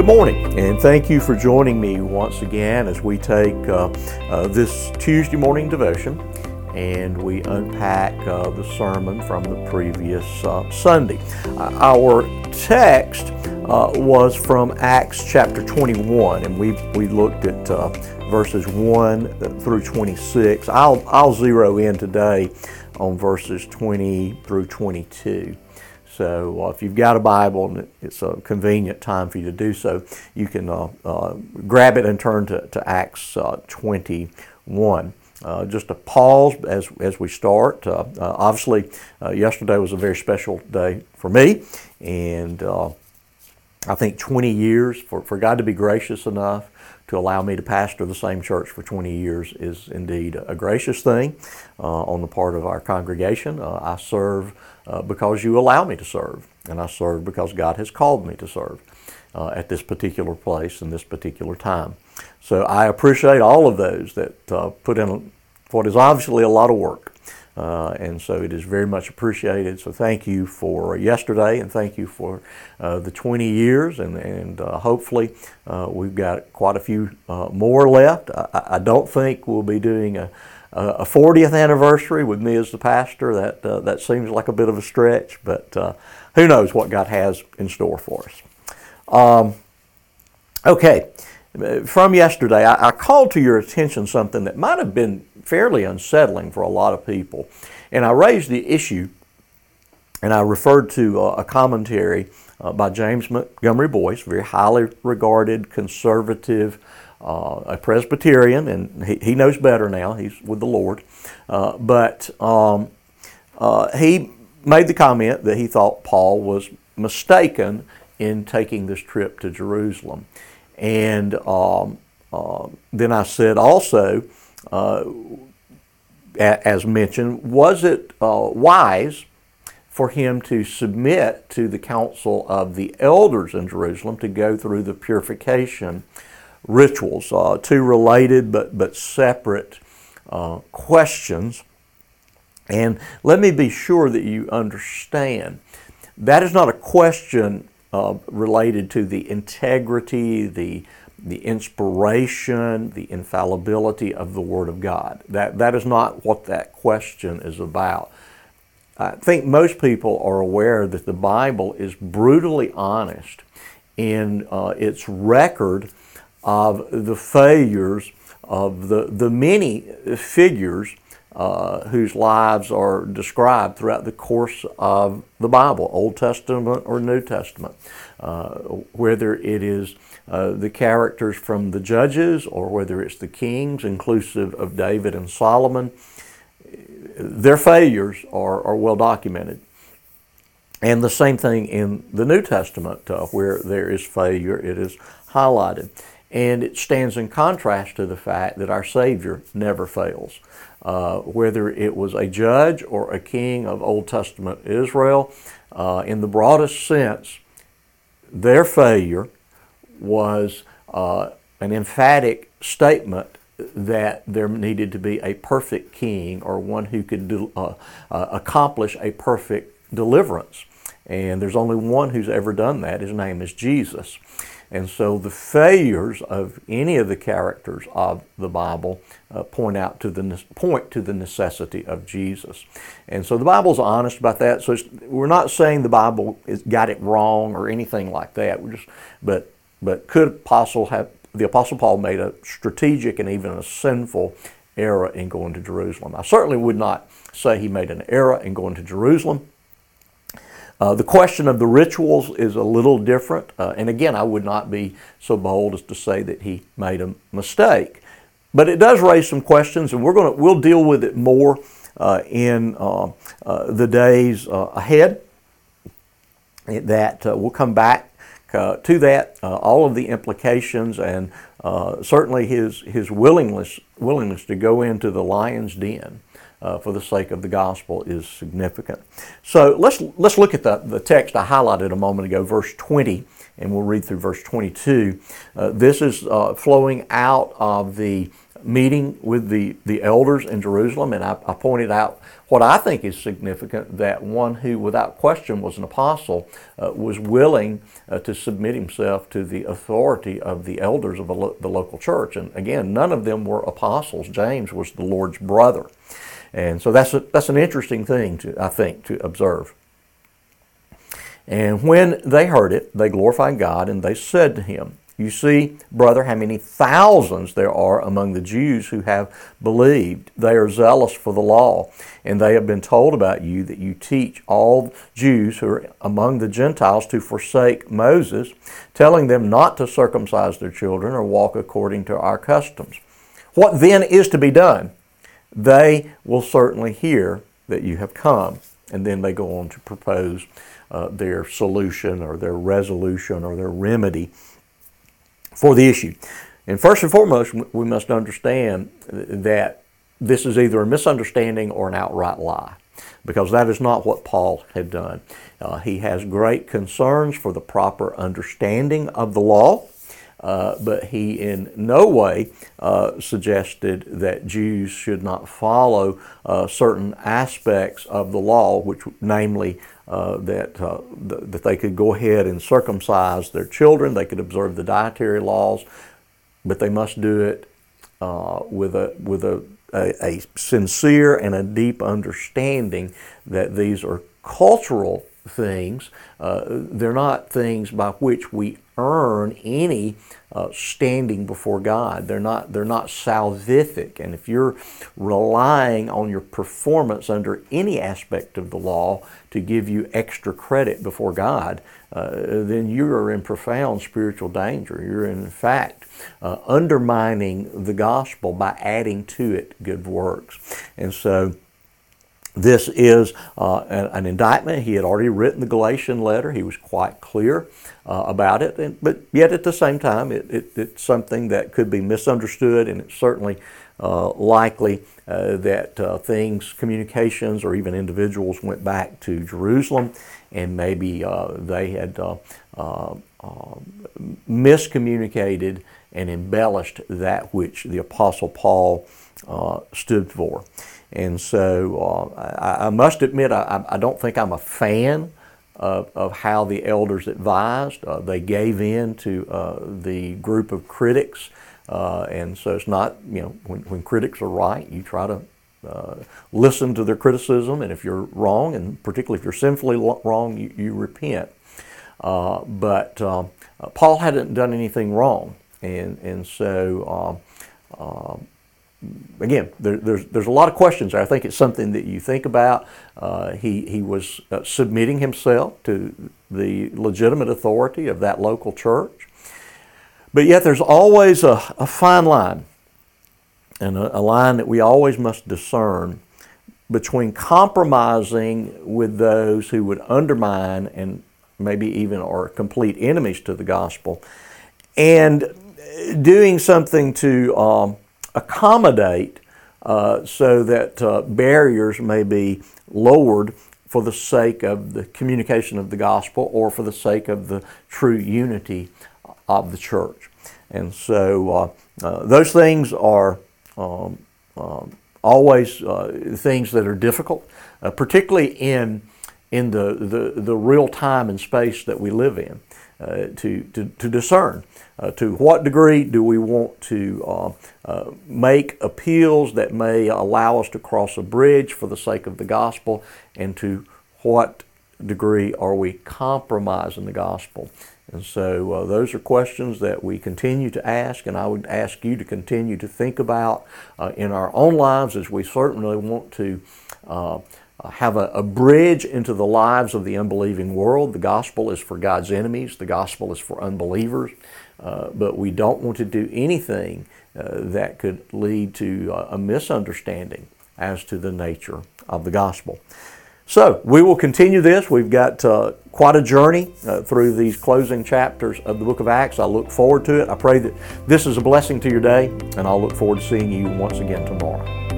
Good morning, and thank you for joining me once again as we take uh, uh, this Tuesday morning devotion and we unpack uh, the sermon from the previous uh, Sunday. Uh, our text uh, was from Acts chapter 21, and we we looked at verses 1 through 26. I'll, I'll zero in today on verses 20 through 22. So uh, if you've got a Bible and it's a convenient time for you to do so, you can uh, uh, grab it and turn to, to Acts uh, 21. Uh, just a pause as, as we start. Uh, obviously, yesterday was a very special day for me, and I think 20 years for, for God to be gracious enough to allow me to pastor the same church for 20 years is indeed a gracious thing uh, on the part of our congregation. Uh, I serve uh, because you allow me to serve, and I serve because God has called me to serve uh, at this particular place and this particular time. So I appreciate all of those that uh, put in what is obviously a lot of work. Uh, and so it is very much appreciated. So thank you for yesterday and thank you for uh, the 20 years. And, and uh, hopefully we've got quite a few more left. I, I, don't think we'll be doing a, a 40th anniversary with me as the pastor. That, uh, that seems like a bit of a stretch, but uh, who knows what God has in store for us. Um, okay, from yesterday, I, I, called to your attention something that might have been fairly unsettling for a lot of people. And I raised the issue and I referred to uh, a commentary uh, by James Montgomery Boice, very highly regarded conservative uh, a Presbyterian, and he, he knows better now. He's with the Lord. Uh, but um, uh, he made the comment that he thought Paul was mistaken in taking this trip to Jerusalem. And um, uh, then I said also, as mentioned, was it uh, wise for him to submit to the council of the elders in Jerusalem to go through the purification? rituals, uh, two related but, but separate uh, questions. And let me be sure that you understand that is not a question uh, related to the integrity, the, the inspiration, the infallibility of the Word of God. That, that is not what that question is about. I think most people are aware that the Bible is brutally honest in uh, its record of the failures of the, the many figures uh, whose lives are described throughout the course of the Bible, Old Testament or New Testament, uh, whether it is uh, the characters from the Judges or whether it's the kings, inclusive of David and Solomon. Their failures are, are well documented. And the same thing in the New Testament, uh, where there is failure, it is highlighted. And it stands in contrast to the fact that our Savior never fails. Uh, whether it was a judge or a king of Old Testament Israel, uh, in the broadest sense, their failure was uh, an emphatic statement that there needed to be a perfect king or one who could do, uh, uh, accomplish a perfect deliverance. And there's only one who's ever done that. His name is Jesus. And so the failures of any of the characters of the Bible uh, point out to the point to the necessity of Jesus. And so the Bible's honest about that. So we're not saying the Bible is, got it wrong or anything like that. We're just, but but could apostle have the apostle Paul made a strategic and even a sinful error in going to Jerusalem? I certainly would not say he made an error in going to Jerusalem. Uh, the question of the rituals is a little different, uh, and again, I would not be so bold as to say that he made a mistake, but it does raise some questions, and we're to we'll deal with it more uh, in uh, uh, the days uh, ahead. That we'll come back to that, all of the implications, and certainly his his willingness willingness to go into the lion's den uh, for the sake of the gospel is significant. So let's, let's look at the, the text I highlighted a moment ago, verse 20, and we'll read through verse 22. Uh, this is uh, flowing out of the meeting with the, the elders in Jerusalem, and I, I, pointed out what I think is significant that one who, without question, was an apostle, uh, was willing uh, to submit himself to the authority of the elders of lo- the local church. And again, none of them were apostles. James was the Lord's brother. And so that's, a, that's an interesting thing, to, I think, to observe. And when they heard it, they glorified God, and they said to him, you see, brother, how many thousands there are among the Jews who have believed. They are zealous for the law, and they have been told about you that you teach all Jews who are among the Gentiles to forsake Moses, telling them not to circumcise their children or walk according to our customs. What then is to be done? They will certainly hear that you have come. And then they go on to propose uh, their solution or their resolution or their remedy for the issue. And first and foremost, we must understand that this is either a misunderstanding or an outright lie, because that is not what Paul had done. Uh, he has great concerns for the proper understanding of the law. Uh, but he in no way uh, suggested that Jews should not follow uh, certain aspects of the law, which, namely, uh, that, uh, th- that they could go ahead and circumcise their children, they could observe the dietary laws, but they must do it with, a, with a, a, a sincere and a deep understanding that these are cultural things. Uh, they're not things by which we earn any uh, standing before God. They're not, they're not salvific. And if you're relying on your performance under any aspect of the law to give you extra credit before God, uh, then you are in profound spiritual danger. You're in fact uh, undermining the gospel by adding to it good works. And so this is uh, an, an, indictment. He had already written the Galatian letter. He was quite clear uh, about it, and, but yet at the same time, it, it, it's something that could be misunderstood, and it's certainly uh, likely uh, that uh, things, communications, or even individuals went back to Jerusalem, and maybe uh, they had miscommunicated and embellished that which the Apostle Paul stood for. And so uh, I, I, must admit, I, I, don't think I'm a fan of, of how the elders advised. Uh, they gave in to uh, the group of critics. Uh, and so it's not, you know, when, when critics are right, you try to uh, listen to their criticism. And if you're wrong, and particularly if you're sinfully wrong, you, you repent. Uh, but Paul hadn't done anything wrong. And, and so again, there, there's, there's a lot of questions there. I think it's something that you think about. Uh, he, he was uh, submitting himself to the legitimate authority of that local church. But yet there's always a, a fine line, and a, a line that we always must discern between compromising with those who would undermine and maybe even are complete enemies to the gospel and doing something to um, accommodate uh, so that uh, barriers may be lowered for the sake of the communication of the gospel or for the sake of the true unity of the church. And so uh, uh those things are um, um always uh, things that are difficult, uh, particularly in, in the, the, the real time and space that we live in. Uh, to, to, to, discern. Uh, to what degree do we want to uh, uh, make appeals that may allow us to cross a bridge for the sake of the gospel, and to what degree are we compromising the gospel? And so uh, those are questions that we continue to ask, and I would ask you to continue to think about in our own lives as we certainly want to have a, a, bridge into the lives of the unbelieving world. The gospel is for God's enemies, the gospel is for unbelievers, uh, but we don't want to do anything uh, that could lead to uh, a misunderstanding as to the nature of the gospel. So, we will continue this. We've got uh, quite a journey uh, through these closing chapters of the book of Acts. I look forward to it. I pray that this is a blessing to your day, and I'll look forward to seeing you once again tomorrow.